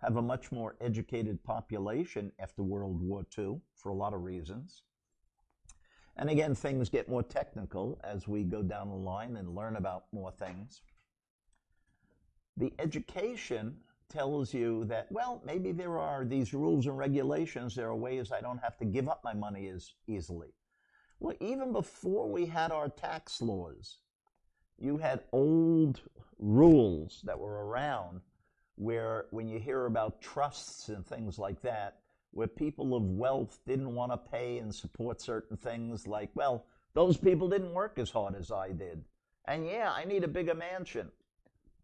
have a much more educated population after World War II for a lot of reasons. And again, things get more technical as we go down the line and learn about more things. The education tells you that, well, maybe there are these rules and regulations, there are ways I don't have to give up my money as easily. Well, even before we had our tax laws, you had old rules that were around where when you hear about trusts and things like that, where people of wealth didn't want to pay and support certain things like, well, those people didn't work as hard as I did. And yeah, I need a bigger mansion.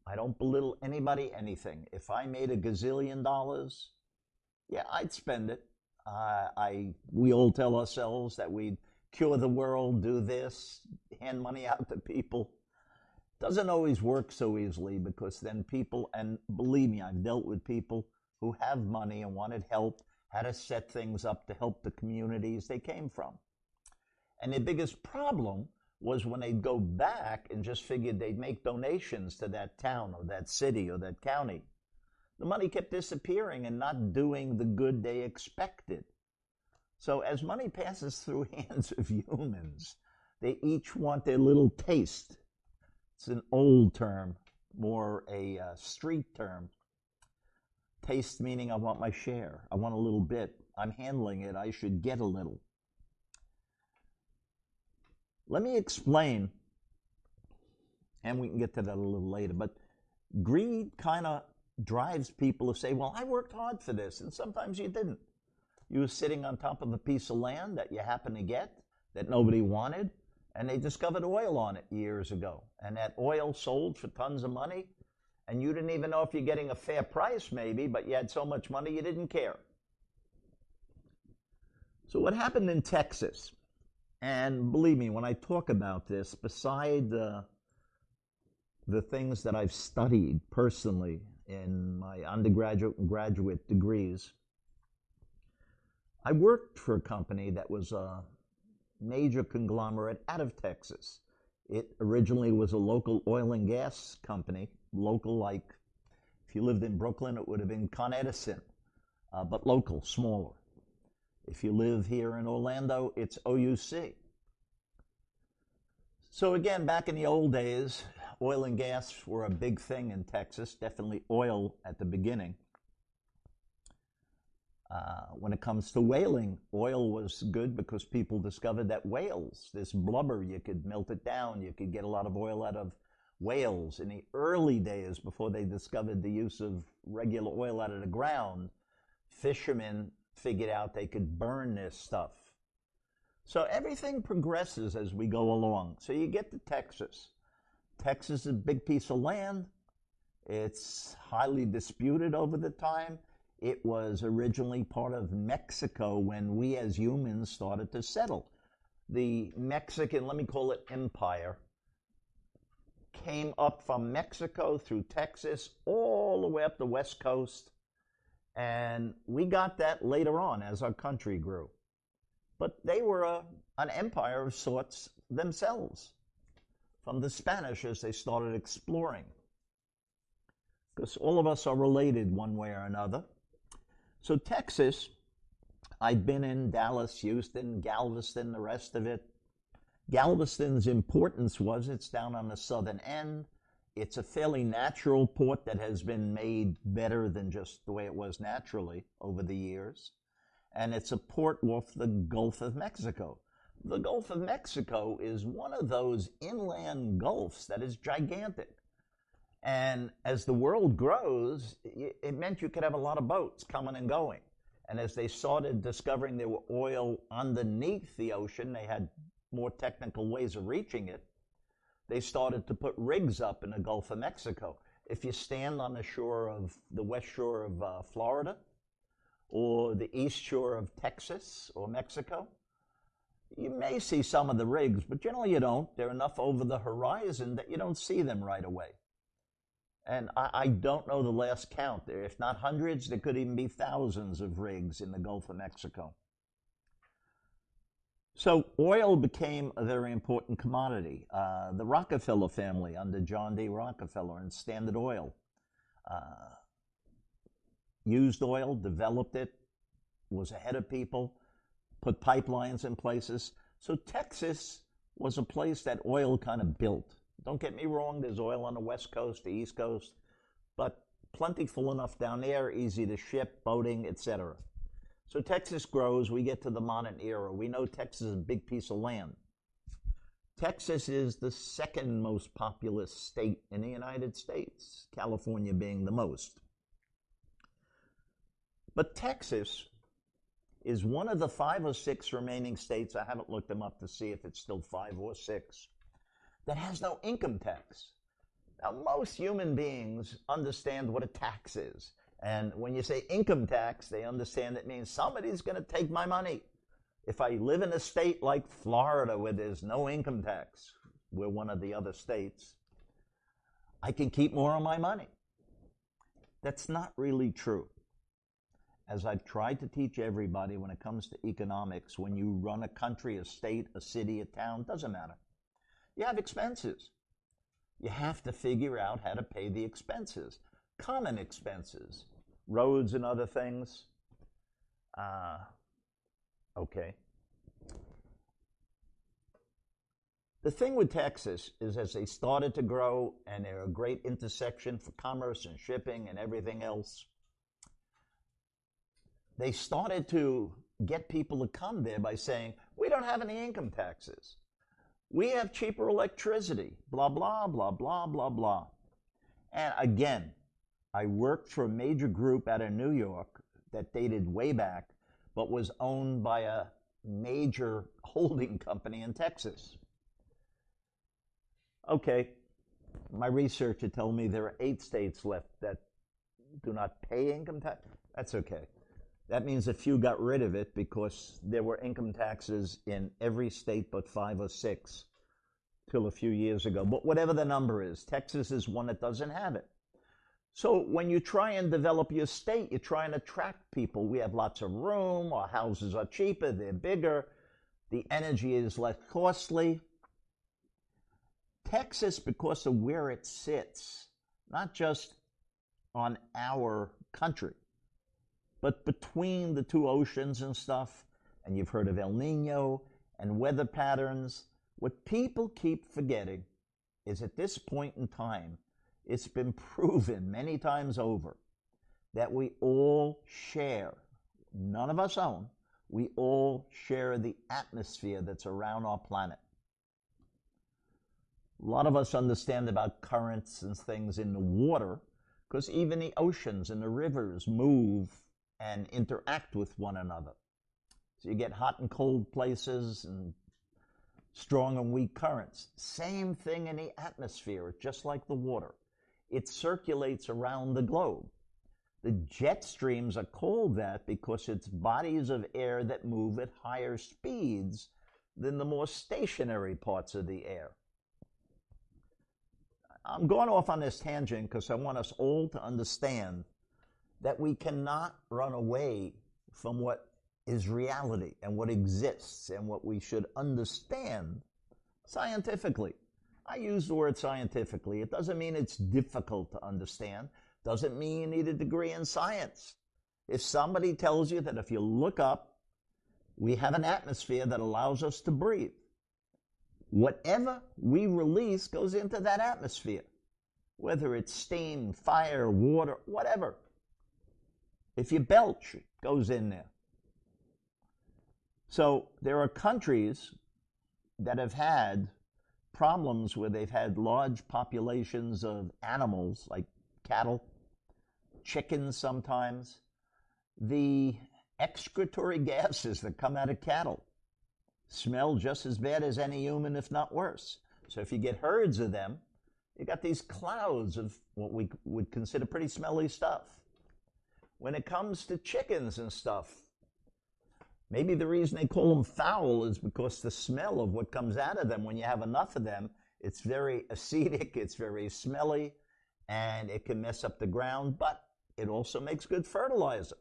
I don't belittle anybody anything. If I made a gazillion dollars, yeah, I'd spend it. Uh, I we all tell ourselves that we'd cure the world, do this, hand money out to people. Doesn't always work so easily because then people, and believe me, I've dealt with people who have money and wanted help, how to set things up to help the communities they came from. And the biggest problem was when they'd go back and just figured they'd make donations to that town or that city or that county. The money kept disappearing and not doing the good they expected. So as money passes through hands of humans, they each want their little taste. It's an old term, more a uh, street term. Taste meaning I want my share. I want a little bit. I'm handling it. I should get a little. Let me explain, and we can get to that a little later, but greed kind of drives people to say, well, I worked hard for this, and sometimes you didn't. You were sitting on top of a piece of land that you happened to get that nobody wanted, and they discovered oil on it years ago. And that oil sold for tons of money, and you didn't even know if you're getting a fair price, maybe, but you had so much money you didn't care. So, what happened in Texas? And believe me, when I talk about this, beside the, the things that I've studied personally in my undergraduate and graduate degrees, I worked for a company that was a major conglomerate out of Texas. It originally was a local oil and gas company, local like if you lived in Brooklyn, it would have been Con Edison, uh, but local, smaller. If you live here in Orlando, it's OUC. So again, back in the old days, oil and gas were a big thing in Texas, definitely oil at the beginning. Uh, when it comes to whaling, oil was good because people discovered that whales, this blubber, you could melt it down, you could get a lot of oil out of whales. In the early days, before they discovered the use of regular oil out of the ground, fishermen figured out they could burn this stuff. So everything progresses as we go along. So you get to Texas. Texas is a big piece of land. It's highly disputed over the time. It was originally part of Mexico when we as humans started to settle. The Mexican, let me call it empire, came up from Mexico through Texas all the way up the West Coast. And we got that later on as our country grew. But they were a, an empire of sorts themselves from the Spanish as they started exploring. Because all of us are related one way or another. So, Texas, I'd been in Dallas, Houston, Galveston, the rest of it. Galveston's importance was it's down on the southern end. It's a fairly natural port that has been made better than just the way it was naturally over the years. And it's a port off the Gulf of Mexico. The Gulf of Mexico is one of those inland gulfs that is gigantic. And as the world grows, it meant you could have a lot of boats coming and going. And as they started discovering there were oil underneath the ocean, they had more technical ways of reaching it. They started to put rigs up in the Gulf of Mexico. If you stand on the shore of the west shore of uh, Florida or the east shore of Texas or Mexico, you may see some of the rigs, but generally you don't. They're enough over the horizon that you don't see them right away. And I, I, don't know the last count there. If not hundreds, there could even be thousands of rigs in the Gulf of Mexico. So oil became a very important commodity. Uh, the Rockefeller family under John D. Rockefeller and Standard Oil uh, used oil, developed it, was ahead of people, put pipelines in places. So Texas was a place that oil kind of built. Don't get me wrong, there's oil on the west coast, the east coast, but plentiful enough down there, easy to ship, boating, etc. So Texas grows, we get to the modern era. We know Texas is a big piece of land. Texas is the second most populous state in the United States, California being the most. But Texas is one of the five or six remaining states, I haven't looked them up to see if it's still five or six, that has no income tax. Now, most human beings understand what a tax is. And when you say income tax, they understand it means somebody's going to take my money. If I live in a state like Florida where there's no income tax, we're one of the other states, I can keep more of my money. That's not really true. As I've tried to teach everybody when it comes to economics, when you run a country, a state, a city, a town, doesn't matter. You have expenses. You have to figure out how to pay the expenses, common expenses, roads and other things. Uh, okay. The thing with Texas is as they started to grow and they're a great intersection for commerce and shipping and everything else, they started to get people to come there by saying, we don't have any income taxes. We have cheaper electricity, blah, blah, blah, blah, blah, blah. And again, I worked for a major group out of New York that dated way back, but was owned by a major holding company in Texas. Okay, my research had told me there are eight states left that do not pay income tax. That's okay. That means a few got rid of it because there were income taxes in every state but five or six till a few years ago. But whatever the number is, Texas is one that doesn't have it. So when you try and develop your state, you try and attract people. We have lots of room, our houses are cheaper, they're bigger, the energy is less costly. Texas, because of where it sits, not just on our country, but between the two oceans and stuff, and you've heard of El Nino and weather patterns, what people keep forgetting is at this point in time, it's been proven many times over that we all share, none of us own, we all share the atmosphere that's around our planet. A lot of us understand about currents and things in the water because even the oceans and the rivers move and interact with one another. So you get hot and cold places and strong and weak currents. Same thing in the atmosphere, just like the water. It circulates around the globe. The jet streams are called that because it's bodies of air that move at higher speeds than the more stationary parts of the air. I'm going off on this tangent because I want us all to understand that we cannot run away from what is reality and what exists and what we should understand scientifically. I use the word scientifically. It doesn't mean it's difficult to understand. Doesn't mean you need a degree in science. If somebody tells you that if you look up, we have an atmosphere that allows us to breathe. Whatever we release goes into that atmosphere, whether it's steam, fire, water, whatever. If you belch, it goes in there. So there are countries that have had problems where they've had large populations of animals like cattle, chickens sometimes. The excretory gases that come out of cattle smell just as bad as any human, if not worse. So if you get herds of them, you got these clouds of what we would consider pretty smelly stuff. When it comes to chickens and stuff, Maybe the reason they call them foul is because the smell of what comes out of them when you have enough of them, it's very acetic, it's very smelly, and it can mess up the ground, but it also makes good fertilizer.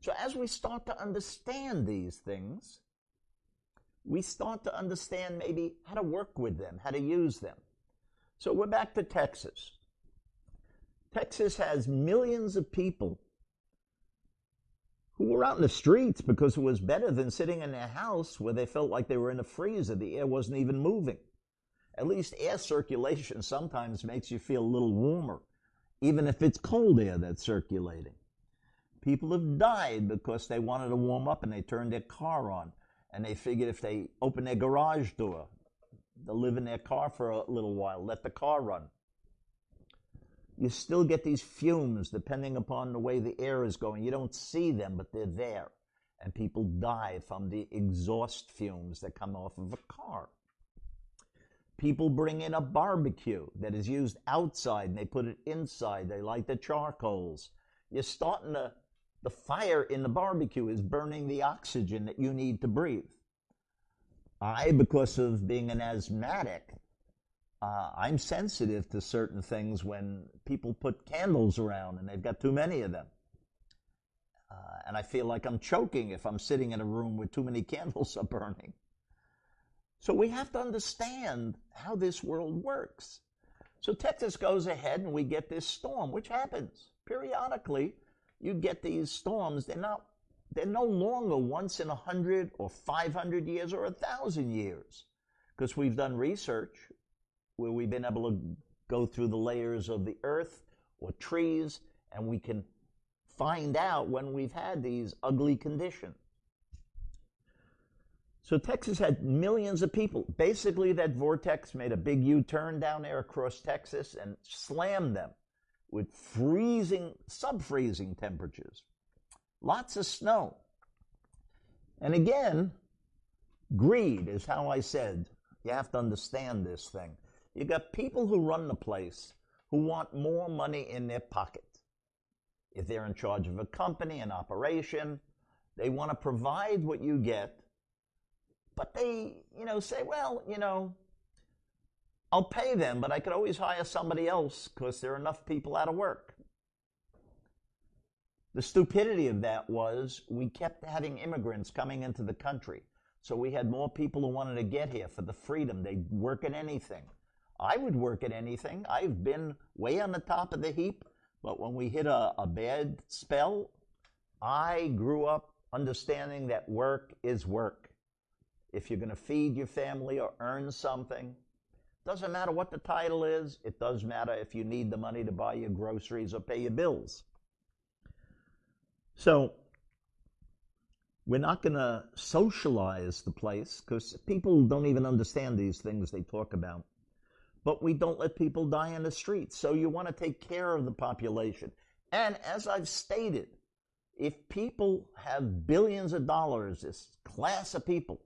So as we start to understand these things, we start to understand maybe how to work with them, how to use them. So we're back to Texas. Texas has millions of people who were out in the streets because it was better than sitting in their house where they felt like they were in a freezer. The air wasn't even moving. At least air circulation sometimes makes you feel a little warmer, even if it's cold air that's circulating. People have died because they wanted to warm up and they turned their car on and they figured if they open their garage door, they'll live in their car for a little while, let the car run. You still get these fumes depending upon the way the air is going. You don't see them, but they're there. And people die from the exhaust fumes that come off of a car. People bring in a barbecue that is used outside and they put it inside. They light the charcoals. You're starting to the fire in the barbecue is burning the oxygen that you need to breathe. I, because of being an asthmatic, uh, I'm sensitive to certain things when people put candles around and they've got too many of them. Uh, and I feel like I'm choking if I'm sitting in a room where too many candles are burning. So we have to understand how this world works. So Texas goes ahead and we get this storm, which happens periodically you get these storms, they're not, they're no longer once in a hundred or 500 years or a thousand years. Because we've done research where we've been able to go through the layers of the earth or trees and we can find out when we've had these ugly conditions. So Texas had millions of people. Basically, that vortex made a big U turn down there across Texas and slammed them with freezing, sub freezing temperatures, lots of snow. And again, greed is how I said you have to understand this thing. You got people who run the place who want more money in their pocket. If they're in charge of a company, an operation, they want to provide what you get, but they, you know, say, well, you know, I'll pay them, but I could always hire somebody else because there are enough people out of work. The stupidity of that was we kept having immigrants coming into the country. So we had more people who wanted to get here for the freedom. They'd work at anything. I would work at anything. I've been way on the top of the heap, but when we hit a, a bad spell, I grew up understanding that work is work. If you're going to feed your family or earn something, doesn't matter what the title is. It does matter if you need the money to buy your groceries or pay your bills. So, we're not going to socialize the place because people don't even understand these things they talk about. But we don't let people die in the streets. So, you want to take care of the population. And as I've stated, if people have billions of dollars, this class of people,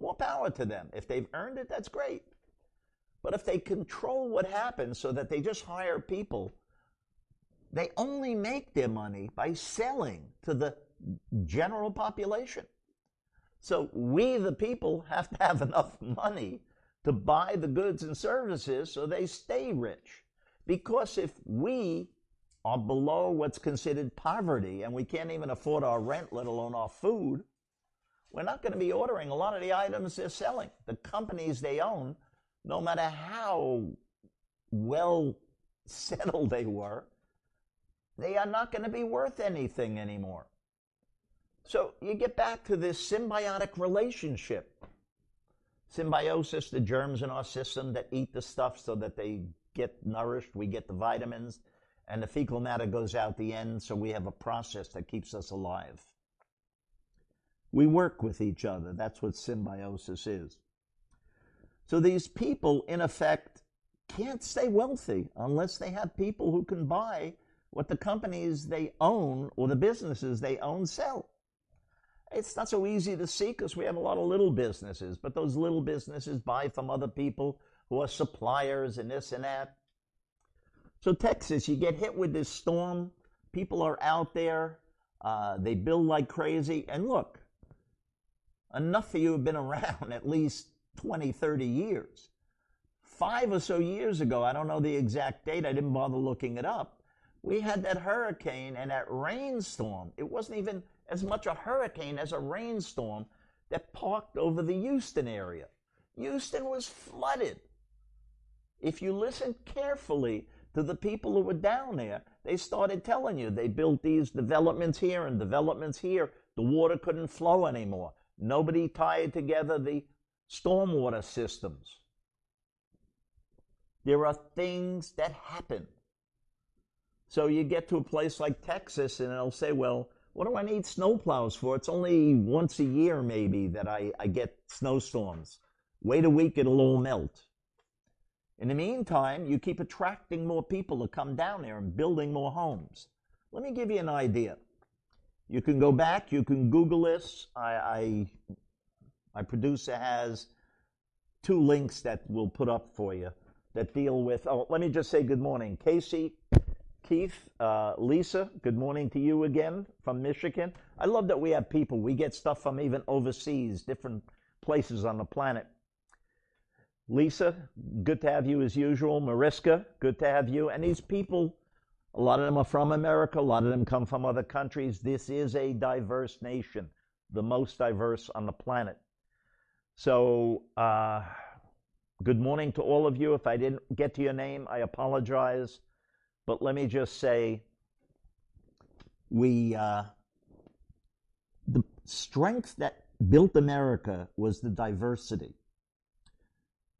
more power to them. If they've earned it, that's great. But if they control what happens so that they just hire people, they only make their money by selling to the general population. So we, the people, have to have enough money to buy the goods and services so they stay rich. Because if we are below what's considered poverty and we can't even afford our rent, let alone our food, we're not going to be ordering a lot of the items they're selling. The companies they own no matter how well settled they were, they are not going to be worth anything anymore. So you get back to this symbiotic relationship. Symbiosis, the germs in our system that eat the stuff so that they get nourished, we get the vitamins, and the fecal matter goes out the end, so we have a process that keeps us alive. We work with each other. That's what symbiosis is. So these people, in effect, can't stay wealthy unless they have people who can buy what the companies they own or the businesses they own sell. It's not so easy to see because we have a lot of little businesses, but those little businesses buy from other people who are suppliers and this and that. So, Texas, you get hit with this storm. People are out there. Uh, they build like crazy. And look, enough of you have been around at least 20, 30 years. Five or so years ago, I don't know the exact date, I didn't bother looking it up. We had that hurricane and that rainstorm. It wasn't even as much a hurricane as a rainstorm that parked over the Houston area. Houston was flooded. If you listen carefully to the people who were down there. They started telling you they built these developments here and developments here. The water couldn't flow anymore. Nobody tied together the stormwater systems. There are things that happen. So you get to a place like Texas and they'll say, well, what do I need snowplows for? It's only once a year, maybe, that I, I get snowstorms. Wait a week, it'll all melt. In the meantime, you keep attracting more people to come down there and building more homes. Let me give you an idea. You can go back, you can Google this. I, I my producer has two links that we'll put up for you that deal with. Oh, let me just say good morning, Casey, Keith, uh, Lisa. Good morning to you again from Michigan. I love that we have people. We get stuff from even overseas, different places on the planet. Lisa, good to have you as usual. Mariska, good to have you. And these people, a lot of them are from America, a lot of them come from other countries. This is a diverse nation, the most diverse on the planet. So, uh, good morning to all of you. If I didn't get to your name, I apologize. But let me just say, we, uh, the strength that built America was the diversity.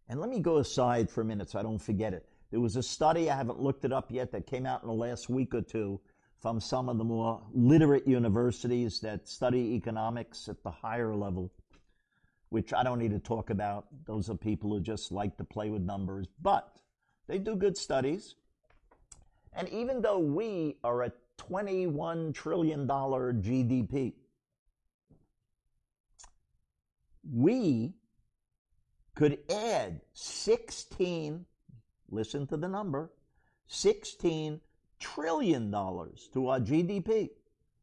And let me go aside for a minute so I don't forget it. There was a study, I haven't looked it up yet, that came out in the last week or two from some of the more literate universities that study economics at the higher level, which I don't need to talk about. Those are people who just like to play with numbers, but they do good studies. And even though we are a $21 trillion GDP, we could add 16, listen to the number, 16 trillion dollars to our GDP.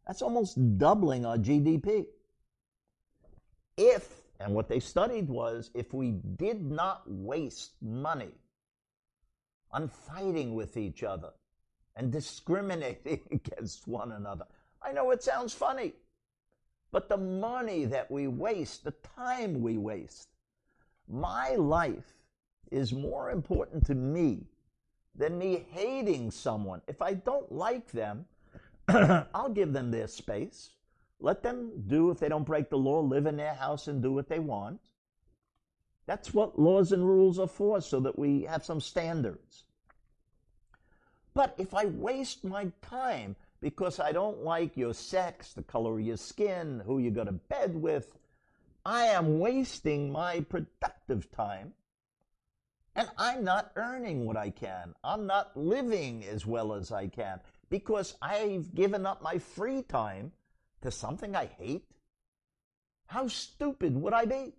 That's almost doubling our GDP. If, and what they studied was, if we did not waste money on fighting with each other and discriminating against one another. I know it sounds funny, but the money that we waste, the time we waste, my life is more important to me than me hating someone. If I don't like them, I'll give them their space. Let them do, if they don't break the law, live in their house and do what they want. That's what laws and rules are for, so that we have some standards. But if I waste my time because I don't like your sex, the color of your skin, who you go to bed with, I am wasting my productive time and I'm not earning what I can. I'm not living as well as I can because I've given up my free time to something I hate. How stupid would I be?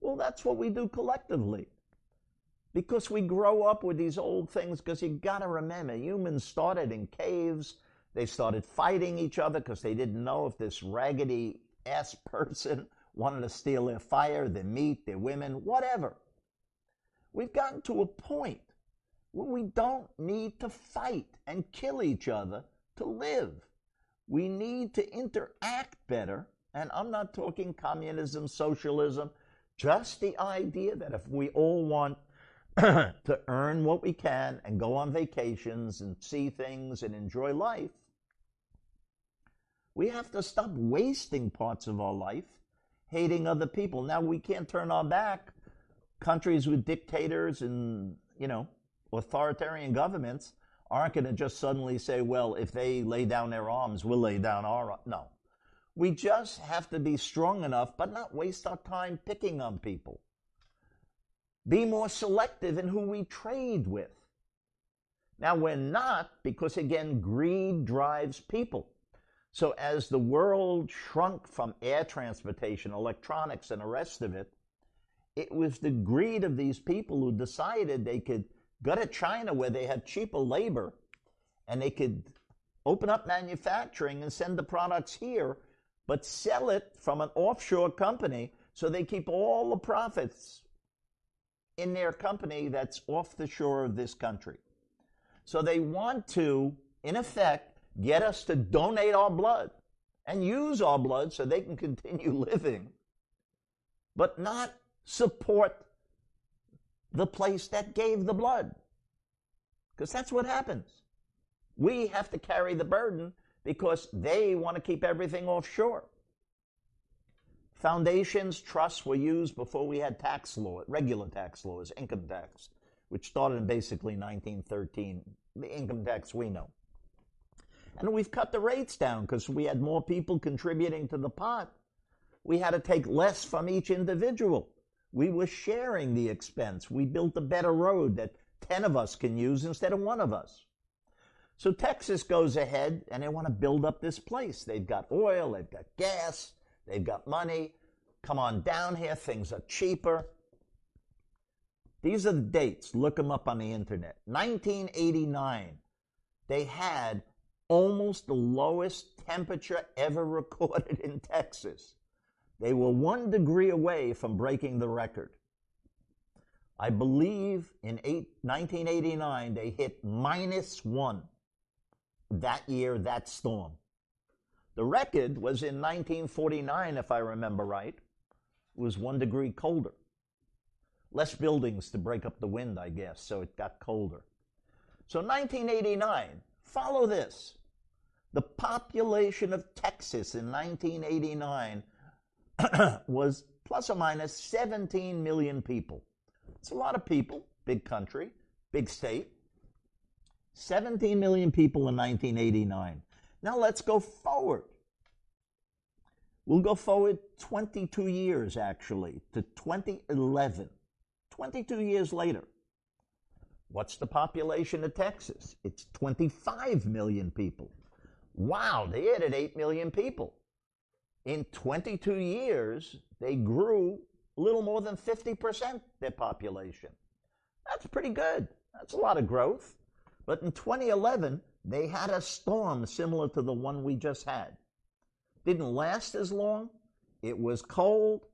Well, that's what we do collectively. Because we grow up with these old things, because you gotta remember, humans started in caves. They started fighting each other because they didn't know if this raggedy ass person wanted to steal their fire, their meat, their women, whatever. We've gotten to a point where we don't need to fight and kill each other to live. We need to interact better. And I'm not talking communism, socialism, just the idea that if we all want to earn what we can and go on vacations and see things and enjoy life, we have to stop wasting parts of our life hating other people. Now we can't turn our back. Countries with dictators and, you know, authoritarian governments aren't going to just suddenly say, well, if they lay down their arms, we'll lay down our no. We just have to be strong enough, but not waste our time picking on people. Be more selective in who we trade with. Now, we're not because, again, greed drives people. So as the world shrunk from air transportation, electronics, and the rest of it, it was the greed of these people who decided they could go to China where they had cheaper labor and they could open up manufacturing and send the products here, but sell it from an offshore company so they keep all the profits in their company that's off the shore of this country. So they want to, in effect, get us to donate our blood and use our blood so they can continue living, but not support the place that gave the blood. Because that's what happens. We have to carry the burden because they want to keep everything offshore. Foundations, trusts were used before we had tax law, regular tax laws, income tax, which started in basically 1913, the income tax we know. And we've cut the rates down because we had more people contributing to the pot. We had to take less from each individual. We were sharing the expense. We built a better road that 10 of us can use instead of one of us. So Texas goes ahead and they want to build up this place. They've got oil, they've got gas, they've got money. Come on down here, things are cheaper. These are the dates. Look them up on the internet. 1989, they had almost the lowest temperature ever recorded in Texas. They were one degree away from breaking the record. I believe in eight, 1989 they hit minus one that year, that storm. The record was in 1949, if I remember right. It was one degree colder. Less buildings to break up the wind, I guess, so it got colder. So 1989, follow this. The population of Texas in 1989 was plus or minus 17 million people. It's a lot of people, big country, big state. 17 million people in 1989. Now let's go forward. We'll go forward 22 years actually to 2011. 22 years later. What's the population of Texas? It's 25 million people. Wow, they added 8 million people. In 22 years, they grew a little more than 50% their population. That's pretty good. That's a lot of growth. But in 2011, they had a storm similar to the one we just had. Didn't last as long. It was cold.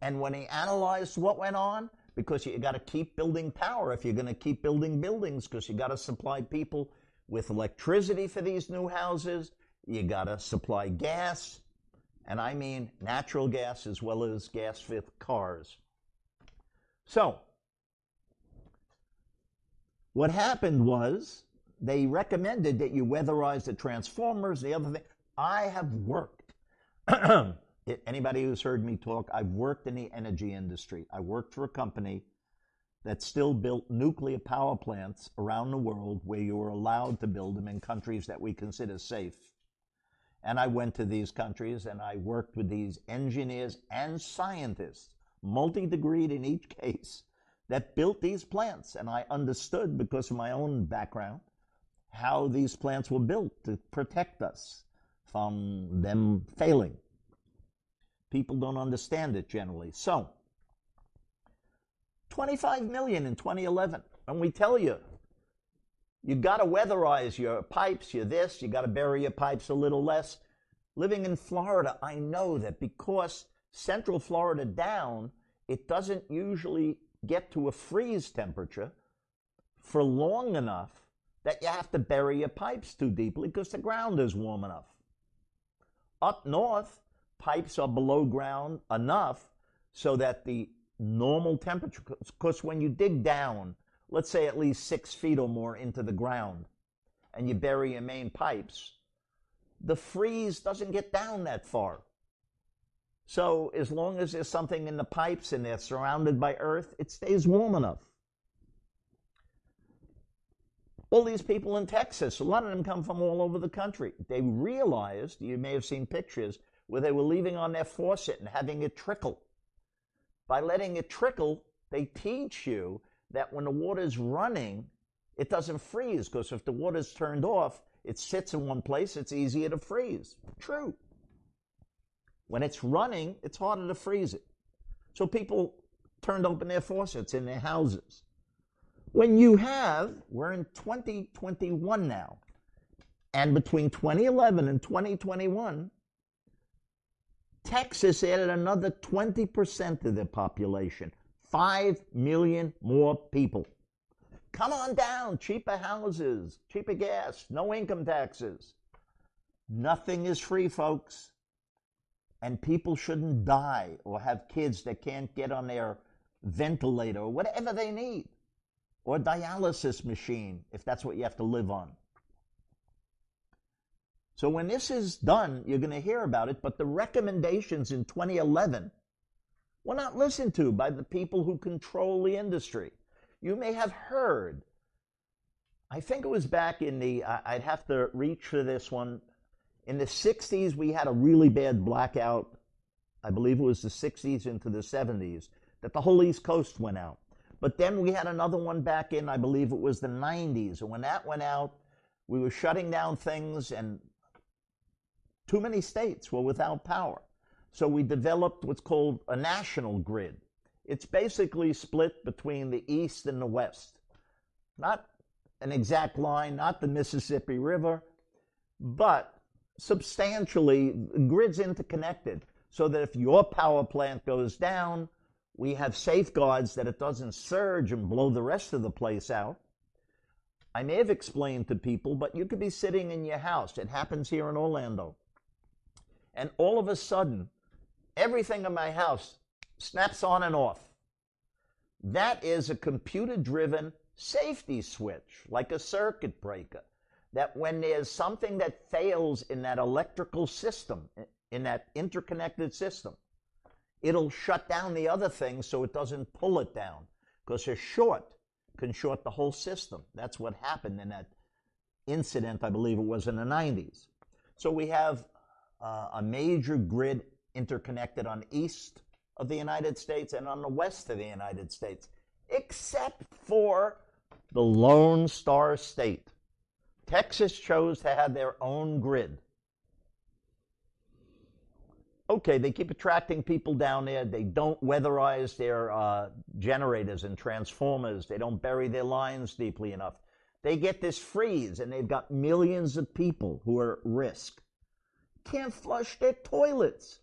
And when he analyzed what went on, because you got to keep building power if you're going to keep building buildings, because you got to supply people with electricity for these new houses. You got to supply gas. And I mean natural gas as well as gas for cars. So, what happened was they recommended that you weatherize the transformers, the other thing. I have worked. Anybody who's heard me talk, I've worked in the energy industry. I worked for a company that still built nuclear power plants around the world where you were allowed to build them in countries that we consider safe. And I went to these countries and I worked with these engineers and scientists, multi degreed in each case, that built these plants. And I understood, because of my own background, how these plants were built to protect us from them failing. People don't understand it generally. So, 25 million in 2011. And we tell you, you got to weatherize your pipes, your this, you got to bury your pipes a little less. Living in Florida, I know that because central Florida down, it doesn't usually get to a freeze temperature for long enough that you have to bury your pipes too deeply because the ground is warm enough. Up north, pipes are below ground enough so that the normal temperature, because when you dig down, let's say at least six feet or more into the ground, and you bury your main pipes, the freeze doesn't get down that far. So as long as there's something in the pipes and they're surrounded by earth, it stays warm enough. All these people in Texas, a lot of them come from all over the country. They realized, you may have seen pictures, where they were leaving on their faucet and having it trickle. By letting it trickle, they teach you that when the water's running, it doesn't freeze because if the water's turned off, it sits in one place, it's easier to freeze. True. When it's running, it's harder to freeze it. So people turned open their faucets in their houses. When you have, we're in 2021 now, and between 2011 and 2021, Texas added another 20% of their population. Five million more people. Come on down, cheaper houses, cheaper gas, no income taxes. Nothing is free, folks. And people shouldn't die or have kids that can't get on their ventilator or whatever they need. Or a dialysis machine if that's what you have to live on. So when this is done, you're going to hear about it, but the recommendations in 2011 were not listened to by the people who control the industry. You may have heard, I think it was back in the, I'd have to reach for this one. In the 60s, we had a really bad blackout. I believe it was the 60s into the 70s that the whole East Coast went out. But then we had another one back in, I believe it was the 90s. And when that went out, we were shutting down things and too many states were without power. So we developed what's called a national grid. It's basically split between the east and the west. Not an exact line, not the Mississippi River, but substantially, grid's interconnected so that if your power plant goes down, we have safeguards that it doesn't surge and blow the rest of the place out. I may have explained to people, but you could be sitting in your house. It happens here in Orlando and all of a sudden, everything in my house snaps on and off. That is a computer driven safety switch, like a circuit breaker. That when there's something that fails in that electrical system, in that interconnected system, it'll shut down the other thing so it doesn't pull it down. Because a short can short the whole system. That's what happened in that incident, I believe it was in the 90s. So we have uh, a major grid interconnected on east of the United States and on the west of the United States, except for the Lone Star State. Texas chose to have their own grid. Okay, they keep attracting people down there. They don't weatherize their uh, generators and transformers. They don't bury their lines deeply enough. They get this freeze, and they've got millions of people who are at risk can't flush their toilets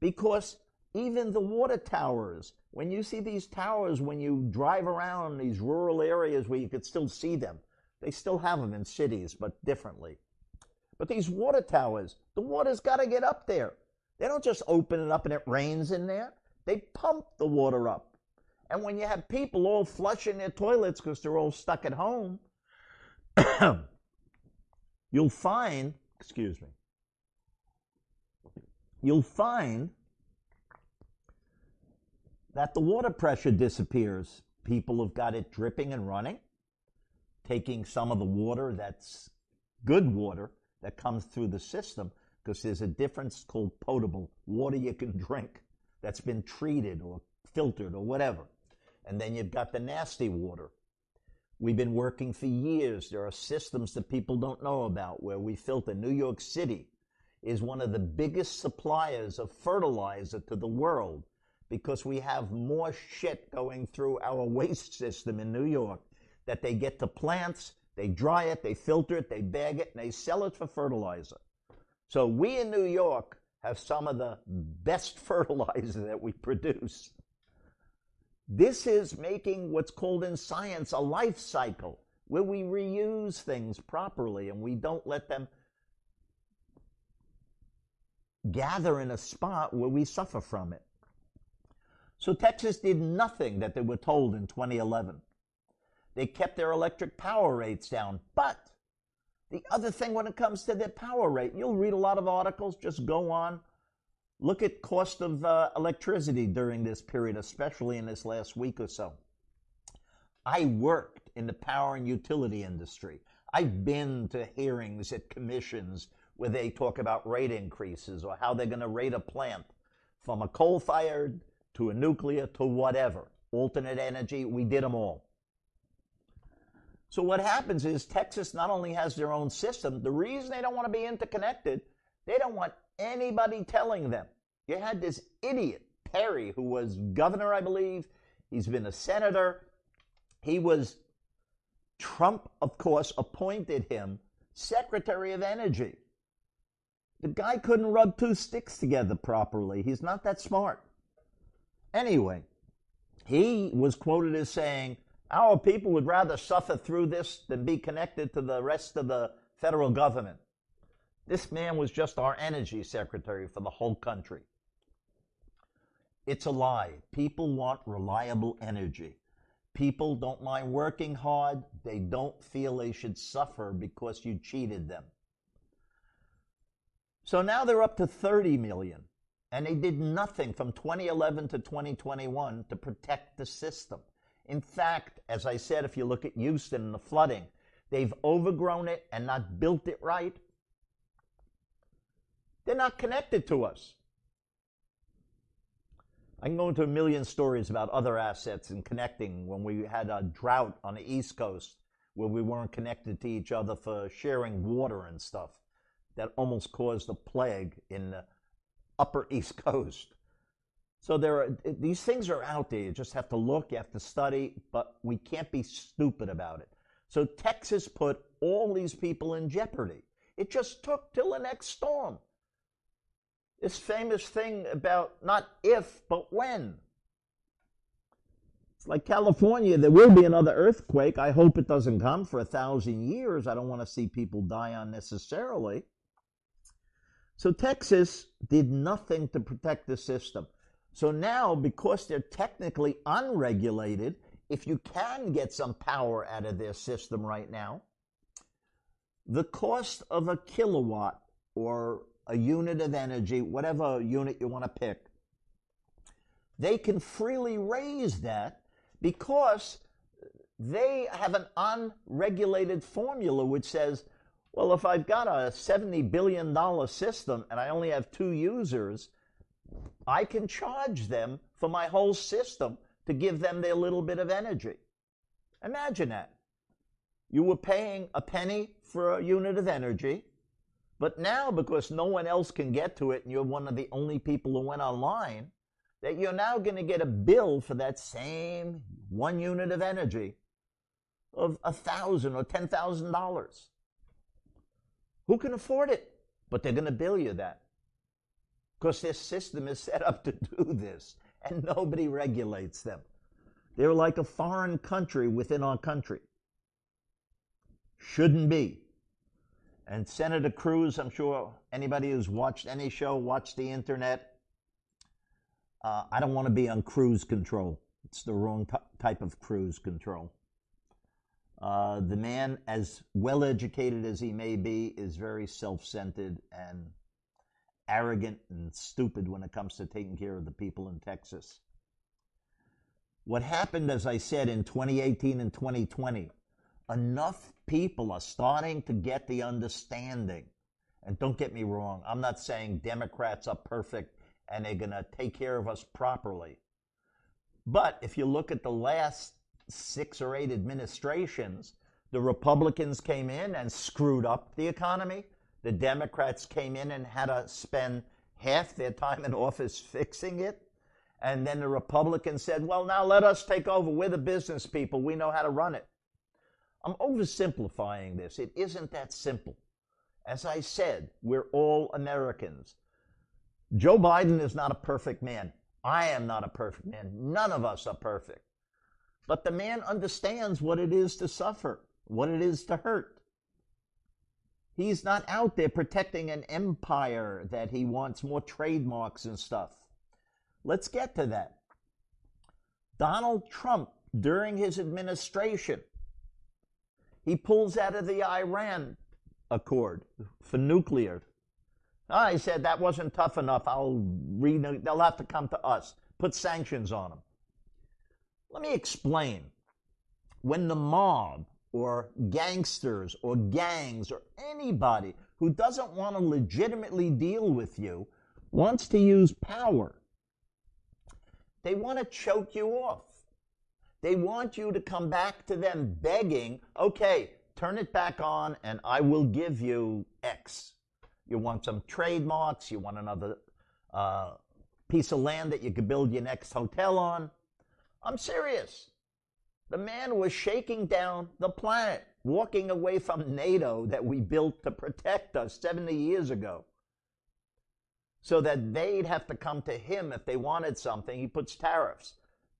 because even the water towers, when you see these towers, when you drive around these rural areas where you could still see them, they still have them in cities, but differently. But these water towers, the water's got to get up there. They don't just open it up and it rains in there. They pump the water up. And when you have people all flushing their toilets because they're all stuck at home, you'll find, excuse me, you'll find that the water pressure disappears. People have got it dripping and running, taking some of the water that's good water that comes through the system, because there's a difference called potable water you can drink that's been treated or filtered or whatever. And then you've got the nasty water. We've been working for years. There are systems that people don't know about where we filter New York City is one of the biggest suppliers of fertilizer to the world because we have more shit going through our waste system in New York that they get to plants, they dry it, they filter it, they bag it, and they sell it for fertilizer. So we in New York have some of the best fertilizer that we produce. This is making what's called in science a life cycle where we reuse things properly and we don't let them gather in a spot where we suffer from it. So Texas did nothing that they were told in 2011. They kept their electric power rates down. But the other thing when it comes to their power rate, you'll read a lot of articles, just go on. Look at cost of uh, electricity during this period, especially in this last week or so. I worked in the power and utility industry. I've been to hearings at commissions where they talk about rate increases or how they're going to rate a plant from a coal fired to a nuclear to whatever. Alternate energy, we did them all. So what happens is Texas not only has their own system, the reason they don't want to be interconnected, they don't want anybody telling them. You had this idiot, Perry, who was governor, I believe. He's been a senator. He was, Trump, of course, appointed him Secretary of Energy. The guy couldn't rub two sticks together properly. He's not that smart. Anyway, he was quoted as saying, Our people would rather suffer through this than be connected to the rest of the federal government. This man was just our energy secretary for the whole country. It's a lie. People want reliable energy. People don't mind working hard. They don't feel they should suffer because you cheated them. So now they're up to 30 million. And they did nothing from 2011 to 2021 to protect the system. In fact, as I said, if you look at Houston and the flooding, they've overgrown it and not built it right. They're not connected to us. I can go into a million stories about other assets and connecting when we had a drought on the East Coast where we weren't connected to each other for sharing water and stuff. That almost caused a plague in the upper East Coast. So there are these things are out there. You just have to look, you have to study, but we can't be stupid about it. So Texas put all these people in jeopardy. It just took till the next storm. This famous thing about not if, but when. It's like California, there will be another earthquake. I hope it doesn't come for a thousand years. I don't want to see people die unnecessarily. So Texas did nothing to protect the system. So now, because they're technically unregulated, if you can get some power out of their system right now, the cost of a kilowatt or a unit of energy, whatever unit you want to pick, they can freely raise that because they have an unregulated formula which says, well, if I've got a $70 billion system and I only have two users, I can charge them for my whole system to give them their little bit of energy. Imagine that. You were paying a penny for a unit of energy, but now because no one else can get to it and you're one of the only people who went online, that you're now going to get a bill for that same one unit of energy of a thousand or ten thousand dollars. Who can afford it? But they're going to bill you that because their system is set up to do this and nobody regulates them. They're like a foreign country within our country. Shouldn't be. And Senator Cruz, I'm sure anybody who's watched any show, watched the internet, uh, I don't want to be on cruise control. It's the wrong t- type of cruise control. Uh, the man, as well educated as he may be, is very self centered and arrogant and stupid when it comes to taking care of the people in Texas. What happened, as I said, in 2018 and 2020, enough people are starting to get the understanding. And don't get me wrong, I'm not saying Democrats are perfect and they're going to take care of us properly. But if you look at the last six or eight administrations, the Republicans came in and screwed up the economy. The Democrats came in and had to spend half their time in office fixing it. And then the Republicans said, well, now let us take over. We're the business people. We know how to run it. I'm oversimplifying this. It isn't that simple. As I said, we're all Americans. Joe Biden is not a perfect man. I am not a perfect man. None of us are perfect. But the man understands what it is to suffer, what it is to hurt. He's not out there protecting an empire that he wants more trademarks and stuff. Let's get to that. Donald Trump, during his administration, he pulls out of the Iran accord for nuclear. Ah, I said that wasn't tough enough. I'll re- they'll have to come to us. Put sanctions on them. Let me explain. When the mob or gangsters or gangs or anybody who doesn't want to legitimately deal with you wants to use power. They want to choke you off. They want you to come back to them begging, okay, turn it back on and I will give you X. You want some trademarks, you want another uh, piece of land that you could build your next hotel on. I'm serious. The man was shaking down the planet, walking away from NATO that we built to protect us 70 years ago. So that they'd have to come to him if they wanted something. He puts tariffs.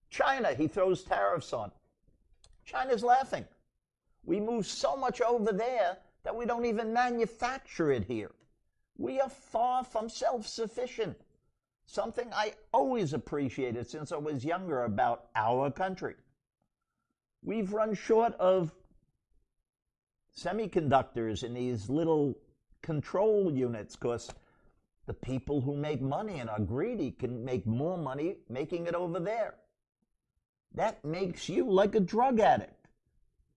China, he throws tariffs on. China's laughing. We move so much over there that we don't even manufacture it here. We are far from self sufficient. Something I always appreciated since I was younger about our country. We've run short of semiconductors in these little control units because the people who make money and are greedy can make more money making it over there. That makes you like a drug addict.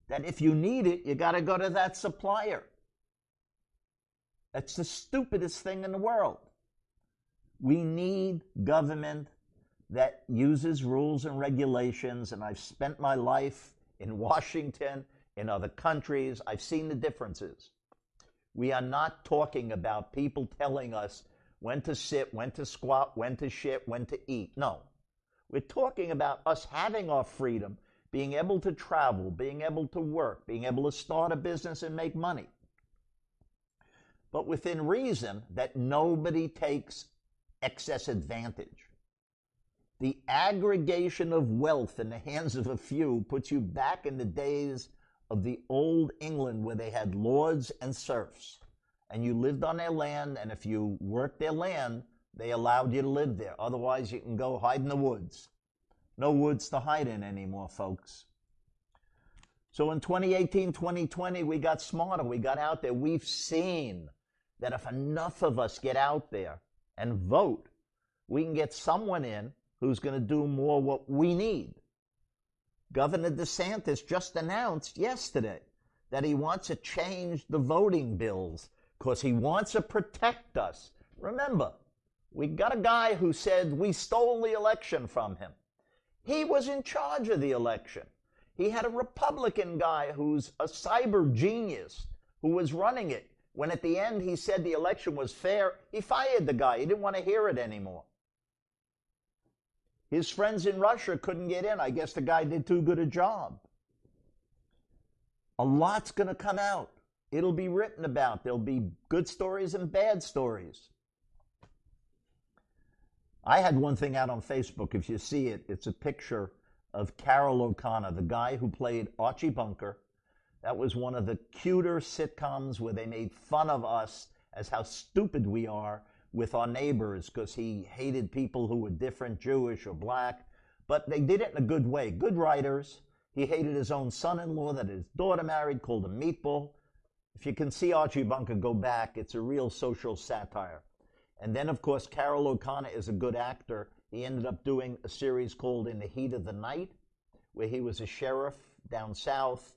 That if you need it, you got to go to that supplier. That's the stupidest thing in the world. We need government that uses rules and regulations, and I've spent my life in Washington, in other countries. I've seen the differences. We are not talking about people telling us when to sit, when to squat, when to shit, when to eat. No. We're talking about us having our freedom, being able to travel, being able to work, being able to start a business and make money. But within reason that nobody takes excess advantage. The aggregation of wealth in the hands of a few puts you back in the days of the old England where they had lords and serfs and you lived on their land, and if you worked their land, they allowed you to live there. Otherwise, you can go hide in the woods. No woods to hide in anymore, folks. So in 2018, 2020, we got smarter. We got out there. We've seen that if enough of us get out there and vote, we can get someone in who's going to do more what we need. Governor DeSantis just announced yesterday that he wants to change the voting bills because he wants to protect us. Remember, we got a guy who said we stole the election from him. He was in charge of the election. He had a Republican guy who's a cyber genius who was running it. When at the end he said the election was fair, he fired the guy. He didn't want to hear it anymore. His friends in Russia couldn't get in. I guess the guy did too good a job. A lot's going to come out. It'll be written about. There'll be good stories and bad stories. I had one thing out on Facebook. If you see it, it's a picture of Carroll O'Connor, the guy who played Archie Bunker. That was one of the cuter sitcoms where they made fun of us as how stupid we are with our neighbors because he hated people who were different, Jewish or black. But they did it in a good way. Good writers. He hated his own son in law that his daughter married, called him Meatball. If you can see Archie Bunker go back, it's a real social satire. And then, of course, Carroll O'Connor is a good actor. He ended up doing a series called In the Heat of the Night, where he was a sheriff down south,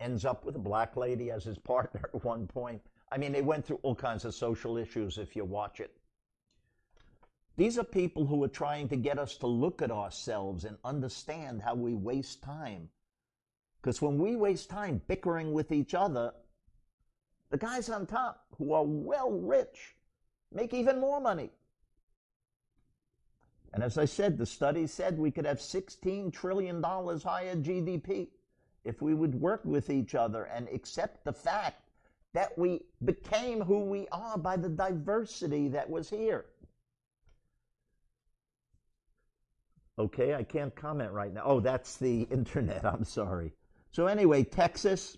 ends up with a black lady as his partner at one point. I mean, they went through all kinds of social issues if you watch it. These are people who are trying to get us to look at ourselves and understand how we waste time because when we waste time bickering with each other, the guys on top who are well rich make even more money. And as I said, the study said we could have $16 trillion higher GDP if we would work with each other and accept the fact that we became who we are by the diversity that was here. Okay, I can't comment right now. Oh, that's the internet. I'm sorry. So anyway, Texas,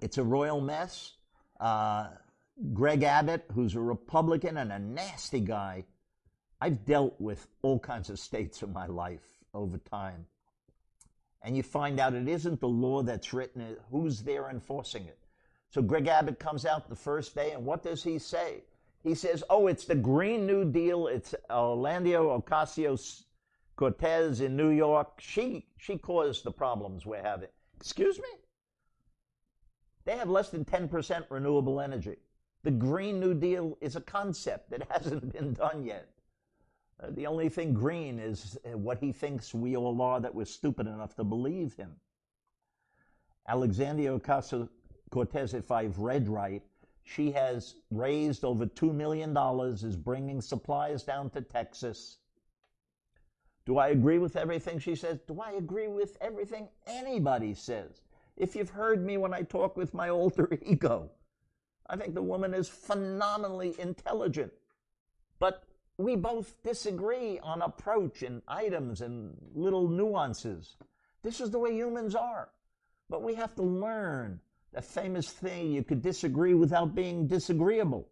it's a royal mess. Uh, Greg Abbott, who's a Republican and a nasty guy, I've dealt with all kinds of states in my life over time. And you find out it isn't the law that's written, who's there enforcing it. So Greg Abbott comes out the first day, and what does he say? He says, Oh, it's the Green New Deal. It's Orlando Ocasio Cortez in New York. She, she caused the problems we're having. Excuse me? They have less than 10% renewable energy. The Green New Deal is a concept that hasn't been done yet. Uh, the only thing green is uh, what he thinks we all are that we're stupid enough to believe him. Alexandria Ocasio Cortez, if I've read right, she has raised over $2 million, is bringing supplies down to Texas do I agree with everything she says? Do I agree with everything anybody says? If you've heard me when I talk with my alter ego, I think the woman is phenomenally intelligent. But we both disagree on approach and items and little nuances. This is the way humans are. But we have to learn the famous thing you could disagree without being disagreeable.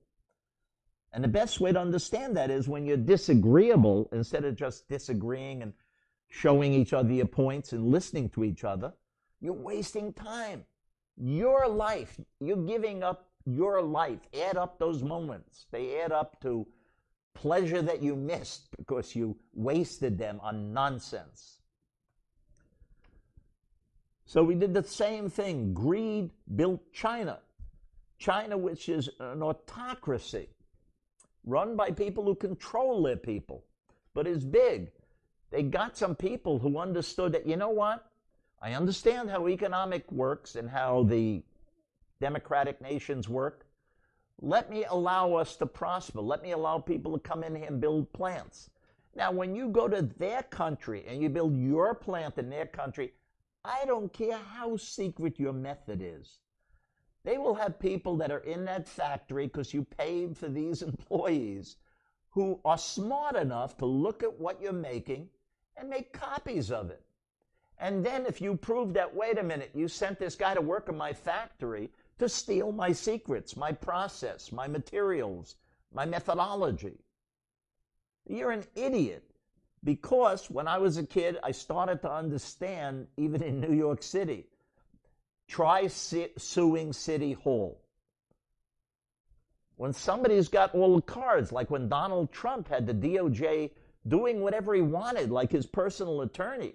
And the best way to understand that is when you're disagreeable, instead of just disagreeing and showing each other your points and listening to each other, you're wasting time. Your life, you're giving up your life. Add up those moments. They add up to pleasure that you missed because you wasted them on nonsense. So we did the same thing. Greed built China. China, which is an autocracy run by people who control their people, but is big. They got some people who understood that, you know what? I understand how economic works and how the democratic nations work. Let me allow us to prosper. Let me allow people to come in here and build plants. Now, when you go to their country and you build your plant in their country, I don't care how secret your method is. They will have people that are in that factory because you paid for these employees who are smart enough to look at what you're making and make copies of it. And then if you prove that, wait a minute, you sent this guy to work in my factory to steal my secrets, my process, my materials, my methodology. You're an idiot. Because when I was a kid, I started to understand, even in New York City, try suing City Hall. When somebody's got all the cards, like when Donald Trump had the DOJ doing whatever he wanted, like his personal attorney,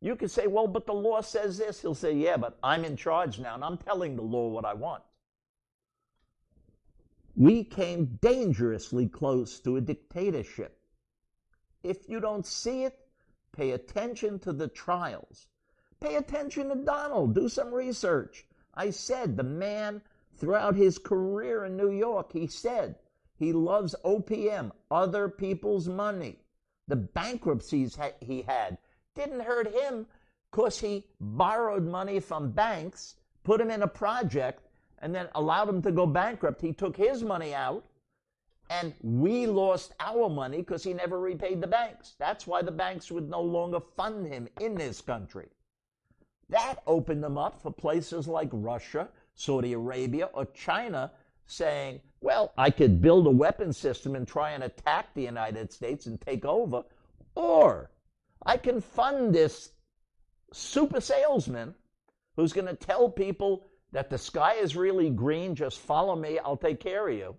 you could say, well, but the law says this. He'll say, yeah, but I'm in charge now and I'm telling the law what I want. We came dangerously close to a dictatorship. If you don't see it, pay attention to the trials. Pay attention to Donald. Do some research. I said the man throughout his career in New York, he said he loves OPM, other people's money. The bankruptcies he had didn't hurt him because he borrowed money from banks, put him in a project, and then allowed him to go bankrupt. He took his money out, and we lost our money because he never repaid the banks. That's why the banks would no longer fund him in this country. That opened them up for places like Russia, Saudi Arabia, or China saying, well, I could build a weapon system and try and attack the United States and take over, or I can fund this super salesman who's going to tell people that the sky is really green, just follow me, I'll take care of you.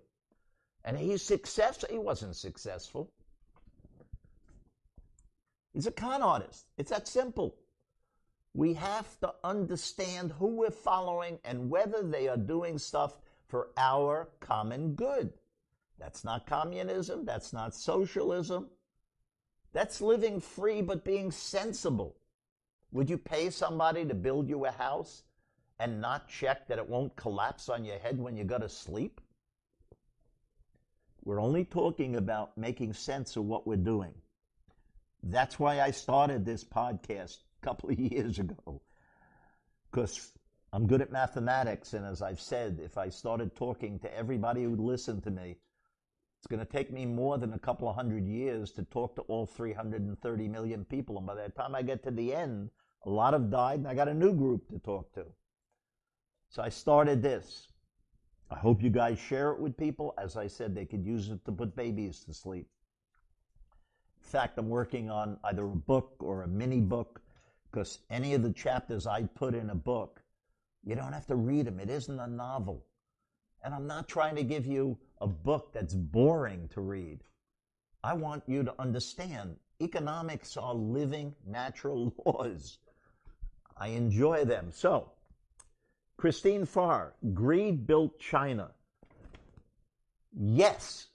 And he's successful. He wasn't successful. He's a con artist. It's that simple we have to understand who we're following and whether they are doing stuff for our common good. That's not communism. That's not socialism. That's living free but being sensible. Would you pay somebody to build you a house and not check that it won't collapse on your head when you go to sleep? We're only talking about making sense of what we're doing. That's why I started this podcast a couple of years ago because I'm good at mathematics. And as I've said, if I started talking to everybody who would listen to me, it's going to take me more than a couple of hundred years to talk to all 330 million people. And by the time I get to the end, a lot have died and I got a new group to talk to. So I started this. I hope you guys share it with people. As I said, they could use it to put babies to sleep. In fact, I'm working on either a book or a mini book because any of the chapters I put in a book, you don't have to read them. It isn't a novel. And I'm not trying to give you a book that's boring to read. I want you to understand economics are living natural laws. I enjoy them. So, Christine Farr, greed built China. Yes,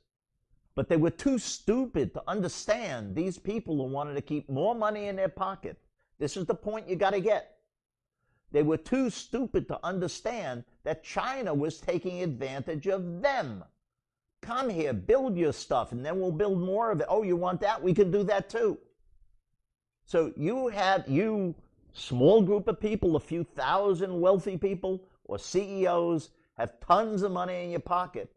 but they were too stupid to understand these people who wanted to keep more money in their pocket this is the point you got to get. They were too stupid to understand that China was taking advantage of them. Come here, build your stuff, and then we'll build more of it. Oh, you want that? We can do that too. So you had, you small group of people, a few thousand wealthy people or CEOs have tons of money in your pocket,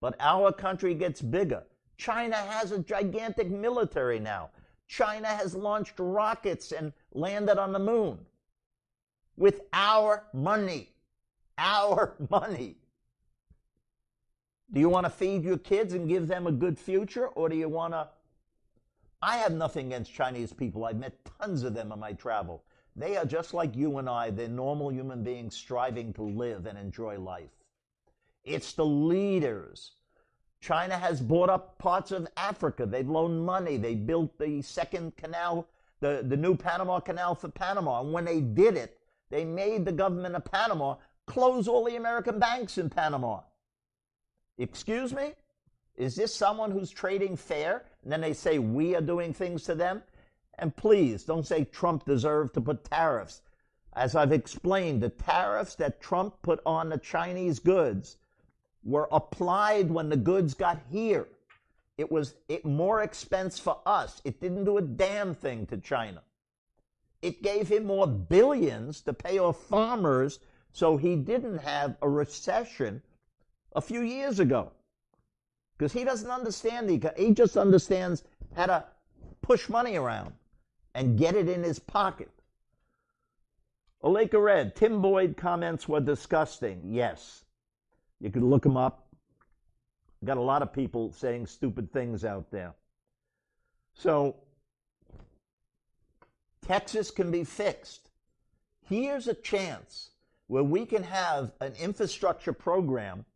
but our country gets bigger. China has a gigantic military now. China has launched rockets and landed on the moon with our money. Our money. Do you want to feed your kids and give them a good future, or do you want to I have nothing against Chinese people. I've met tons of them on my travel. They are just like you and I. They're normal human beings striving to live and enjoy life. It's the leaders. China has bought up parts of Africa. They've loaned money. They built the second canal, the, the new Panama Canal for Panama. And when they did it, they made the government of Panama close all the American banks in Panama. Excuse me? Is this someone who's trading fair? And then they say we are doing things to them? And please don't say Trump deserved to put tariffs. As I've explained, the tariffs that Trump put on the Chinese goods were applied when the goods got here. It was it more expense for us. It didn't do a damn thing to China. It gave him more billions to pay off farmers so he didn't have a recession a few years ago. Because he doesn't understand the he just understands how to push money around and get it in his pocket. Oleka Red, Tim Boyd comments were disgusting. Yes. You can look them up. Got a lot of people saying stupid things out there. So, Texas can be fixed. Here's a chance where we can have an infrastructure program.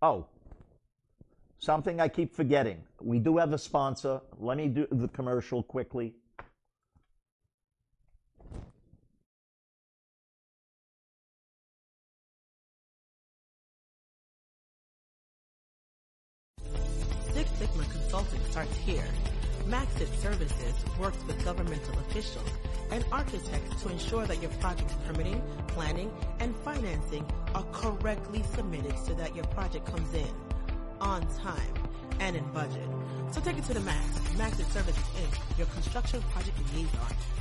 Oh, something I keep forgetting. We do have a sponsor. Let me do the commercial quickly. Six Sigma Consulting starts here. Maxit Services works with governmental officials and architects to ensure that your project's permitting, planning, and financing are correctly submitted so that your project comes in on time and in budget. So take it to the max. Maxit Services Inc., your construction project liaison.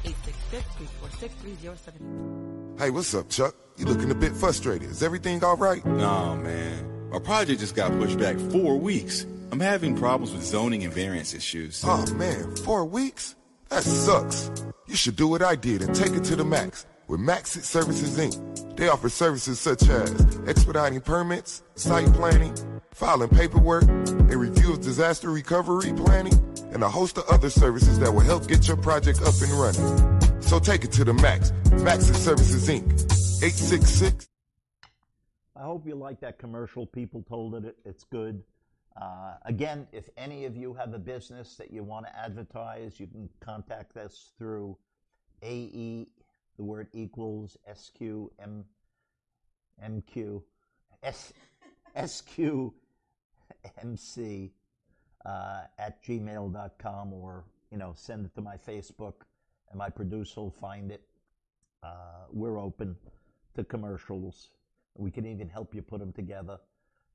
866-346-3070. Hey, what's up, Chuck? You looking a bit frustrated. Is everything all right? Nah, man. My project just got pushed back four weeks. I'm having problems with zoning and variance issues. Oh man, four weeks? That sucks. You should do what I did and take it to the max with Maxit Services Inc. They offer services such as expediting permits, site planning, filing paperwork, a review of disaster recovery planning, and a host of other services that will help get your project up and running. So take it to the max. Maxit Services Inc. 866 I hope you like that commercial. People told it. It's good. Uh, again, if any of you have a business that you want to advertise, you can contact us through AE, the word equals, SQ, M, MQ, S, SQ, MC uh, at gmail.com or, you know, send it to my Facebook and my producer will find it. Uh, we're open to commercials. We can even help you put them together.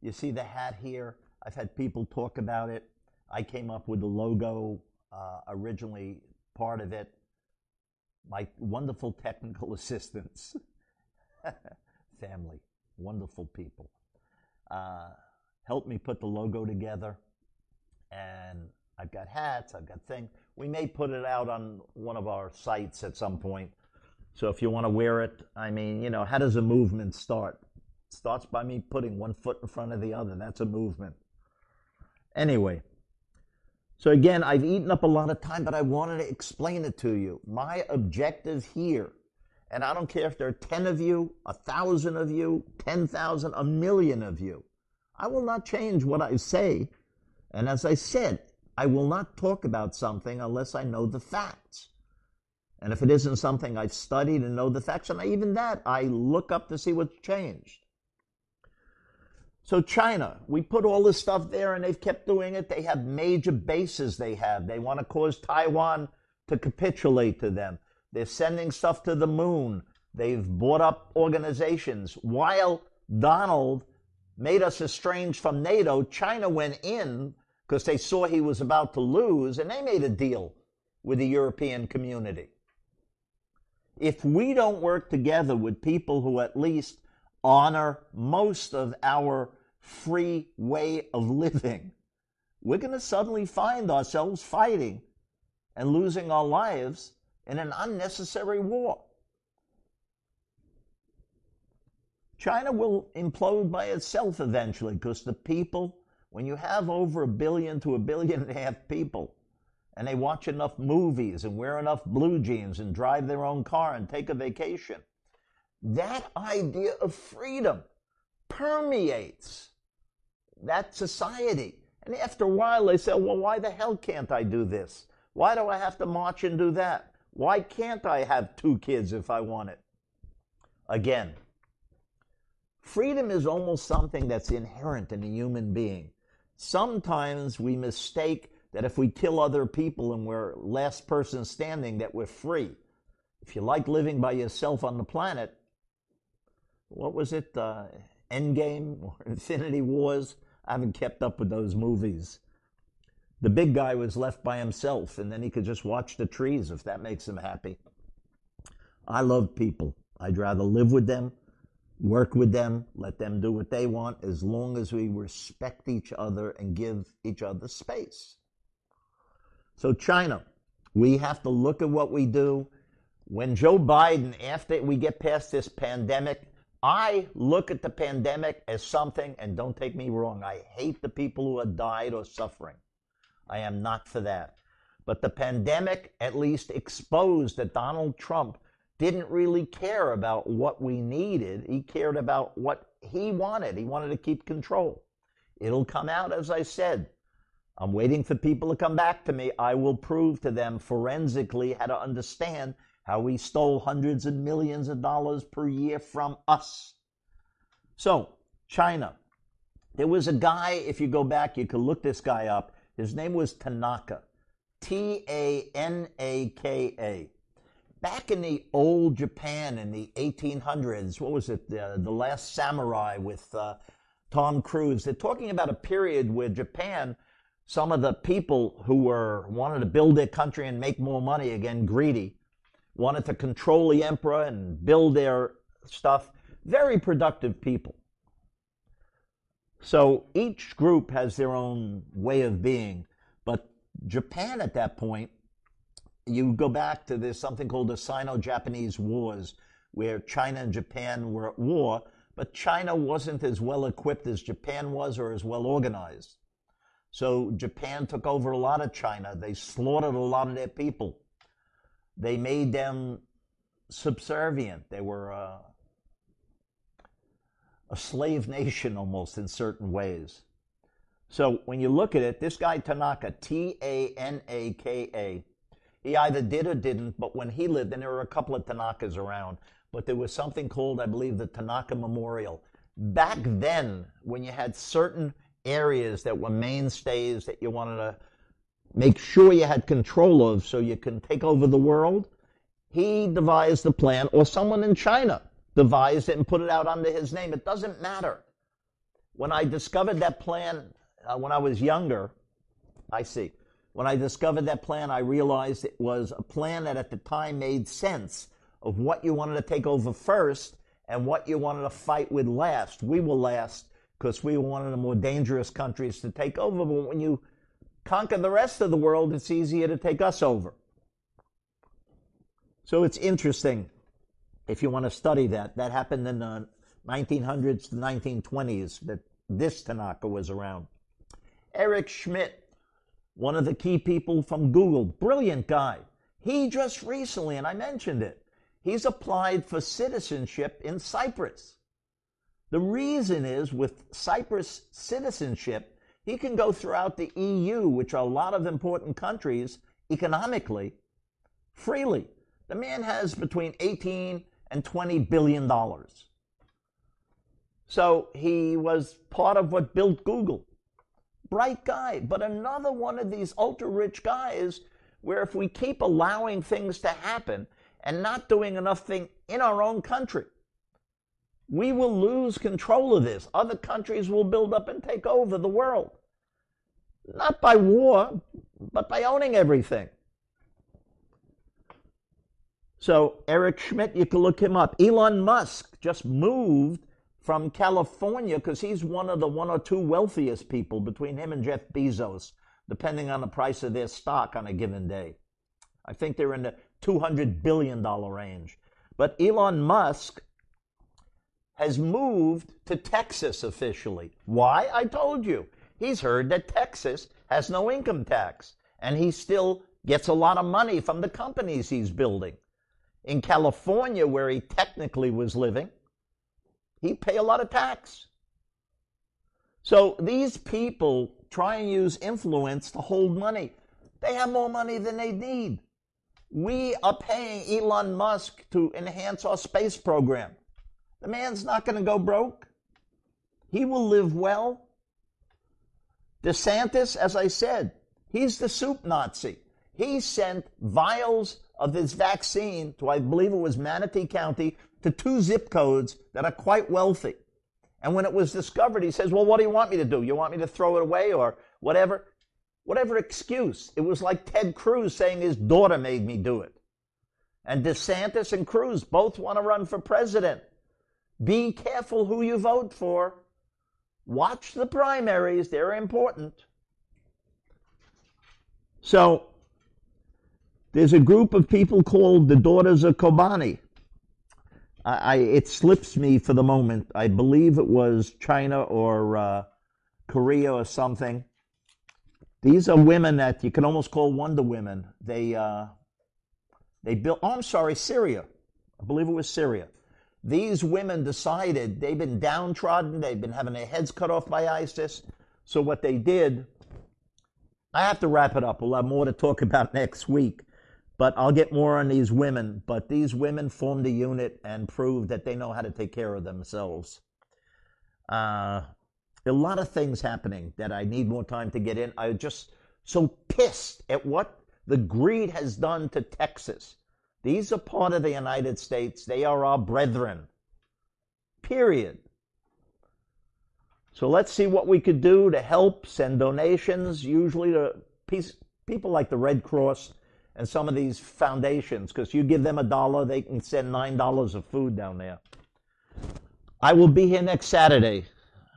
You see the hat here? I've had people talk about it. I came up with the logo uh, originally, part of it. My wonderful technical assistants, family, wonderful people, uh, helped me put the logo together. And I've got hats, I've got things. We may put it out on one of our sites at some point. So if you want to wear it, I mean, you know, how does a movement start? It starts by me putting one foot in front of the other. That's a movement. Anyway, so again, I've eaten up a lot of time, but I wanted to explain it to you. My objective here, and I don't care if there are 10 of you, a thousand of you, 10,000, a million of you. I will not change what I say. And as I said, I will not talk about something unless I know the facts. And if it isn't something I've studied and know the facts, and even that, I look up to see what's changed. So China, we put all this stuff there and they've kept doing it. They have major bases they have. They want to cause Taiwan to capitulate to them. They're sending stuff to the moon. They've bought up organizations. While Donald made us estranged from NATO, China went in because they saw he was about to lose and they made a deal with the European community. If we don't work together with people who at least honor most of our free way of living, we're going to suddenly find ourselves fighting and losing our lives in an unnecessary war. China will implode by itself eventually because the people When you have over a billion to a billion and a half people, and they watch enough movies and wear enough blue jeans and drive their own car and take a vacation, that idea of freedom permeates that society. And after a while, they say, well, why the hell can't I do this? Why do I have to march and do that? Why can't I have two kids if I want it? Again, freedom is almost something that's inherent in a human being. Sometimes we mistake that if we kill other people and we're last person standing, that we're free. If you like living by yourself on the planet, what was it? Uh, Endgame or Infinity Wars? I haven't kept up with those movies. The big guy was left by himself, and then he could just watch the trees if that makes him happy. I love people. I'd rather live with them, work with them, let them do what they want, as long as we respect each other and give each other space. So, China, we have to look at what we do. When Joe Biden, after we get past this pandemic, I look at the pandemic as something, and don't take me wrong, I hate the people who have died or suffering. I am not for that. But the pandemic at least exposed that Donald Trump didn't really care about what we needed. He cared about what he wanted. He wanted to keep control. It'll come out, as I said. I'm waiting for people to come back to me. I will prove to them forensically how to understand how he stole hundreds of millions of dollars per year from us. So, China. There was a guy, if you go back, you could look this guy up. His name was Tanaka. T A N A K A. Back in the old Japan in the 1800s, what was it? The, Last Samurai with uh, Tom Cruise. They're talking about a period where Japan, some of the people who were wanted to build their country and make more money, again, greedy, wanted to control the emperor and build their stuff. Very productive people. So each group has their own way of being. But Japan at that point, you go back to there's something called the Sino Japanese Wars, where China and Japan were at war, but China wasn't as well equipped as Japan was or as well organized. So Japan took over a lot of China. They slaughtered a lot of their people. They made them subservient. They were uh, a slave nation almost in certain ways. So when you look at it, this guy Tanaka, T A N A K A, he either did or didn't, but when he lived, and there were a couple of Tanakas around, but there was something called, I believe, the Tanaka Memorial. Back then, when you had certain areas that were mainstays that you wanted to make sure you had control of so you can take over the world, he devised the plan, or someone in China devised it and put it out under his name. It doesn't matter. When I discovered that plan uh, when I was younger, I see. When I discovered that plan, I realized it was a plan that at the time made sense of what you wanted to take over first and what you wanted to fight with last. We were last because we were one of the more dangerous countries to take over. But when you conquer the rest of the world, it's easier to take us over. So it's interesting if you want to study that. That happened in the 1900s to 1920s that this Tanaka was around. Eric Schmidt, one of the key people from Google, brilliant guy. He just recently, and I mentioned it, he's applied for citizenship in Cyprus. The reason is with Cyprus citizenship, he can go throughout the EU, which are a lot of important countries economically, freely. The man has between 18 and 20 billion dollars. So he was part of what built Google. Bright guy, but another one of these ultra rich guys where if we keep allowing things to happen and not doing enough thing in our own country, we will lose control of this. Other countries will build up and take over the world. Not by war, but by owning everything. So, Eric Schmidt, you can look him up. Elon Musk just moved from California because he's one of the one or two wealthiest people between him and Jeff Bezos, depending on the price of their stock on a given day. I think they're in the $200 billion range. But Elon Musk has moved to Texas officially. Why? I told you. He's heard that Texas has no income tax, and he still gets a lot of money from the companies he's building. In California, where he technically was living, he'd pay a lot of tax. So these people try and use influence to hold money. They have more money than they need. We are paying Elon Musk to enhance our space program. The man's not going to go broke. He will live well. DeSantis, as I said, he's the soup Nazi. He sent vials of his vaccine to, I believe it was Manatee County, to two zip codes that are quite wealthy. And when it was discovered, he says, Well, what do you want me to do? You want me to throw it away or whatever? Whatever excuse. It was like Ted Cruz saying his daughter made me do it. And DeSantis and Cruz both want to run for president. Be careful who you vote for. Watch the primaries, they're important. So, there's a group of people called the Daughters of Kobani. I, I, it slips me for the moment. I believe it was China or uh, Korea or something. These are women that you can almost call Wonder Women. They uh, they built. Oh, I'm sorry, Syria. I believe it was Syria. These women decided they've been downtrodden. They've been having their heads cut off by ISIS. So what they did, I have to wrap it up. We'll have more to talk about next week. But I'll get more on these women. But these women formed a unit and proved that they know how to take care of themselves. Uh, a lot of things happening that I need more time to get in. I'm just so pissed at what the greed has done to Texas. These are part of the United States. They are our brethren. Period. So let's see what we could do to help, send donations, usually to people like the Red Cross and some of these foundations, because you give them a dollar, they can send nine dollars of food down there. I will be here next Saturday.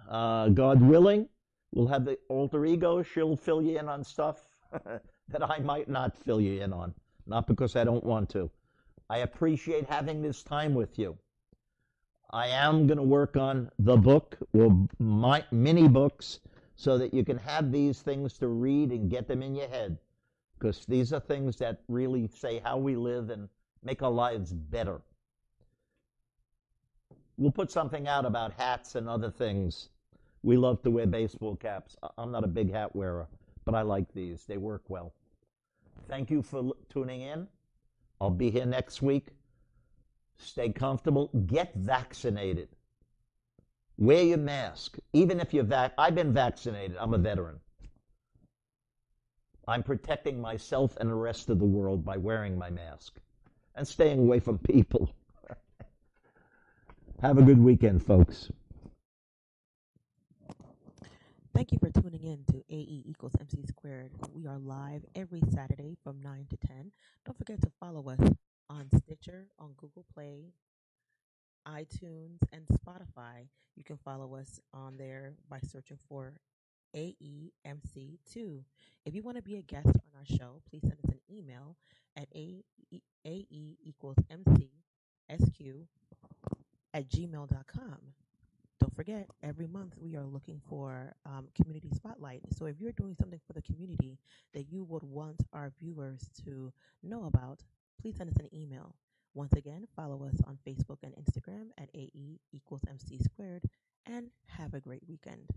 Uh, God willing, we'll have the alter ego. She'll fill you in on stuff that I might not fill you in on, not because I don't want to. I appreciate having this time with you. I am going to work on the book or my mini books so that you can have these things to read and get them in your head because these are things that really say how we live and make our lives better. We'll put something out about hats and other things. We love to wear baseball caps. I'm not a big hat wearer, but I like these. They work well. Thank you for tuning in. I'll be here next week. Stay comfortable. Get vaccinated. Wear your mask. Even if you're vac, I've been vaccinated. I'm a veteran. I'm protecting myself and the rest of the world by wearing my mask and staying away from people. Have a good weekend, folks. Thank you for tuning in to AE equals MC squared. We are live every Saturday from 9 to 10. Don't forget to follow us on Stitcher, on Google Play, iTunes, and Spotify. You can follow us on there by searching for AEMC2. If you want to be a guest on our show, please send us an email at AE, equals MC SQ at gmail.com. Don't forget, every month we are looking for um, community spotlight. So if you're doing something for the community that you would want our viewers to know about, please send us an email. Once again, follow us on Facebook and Instagram at AE equals MC squared and have a great weekend.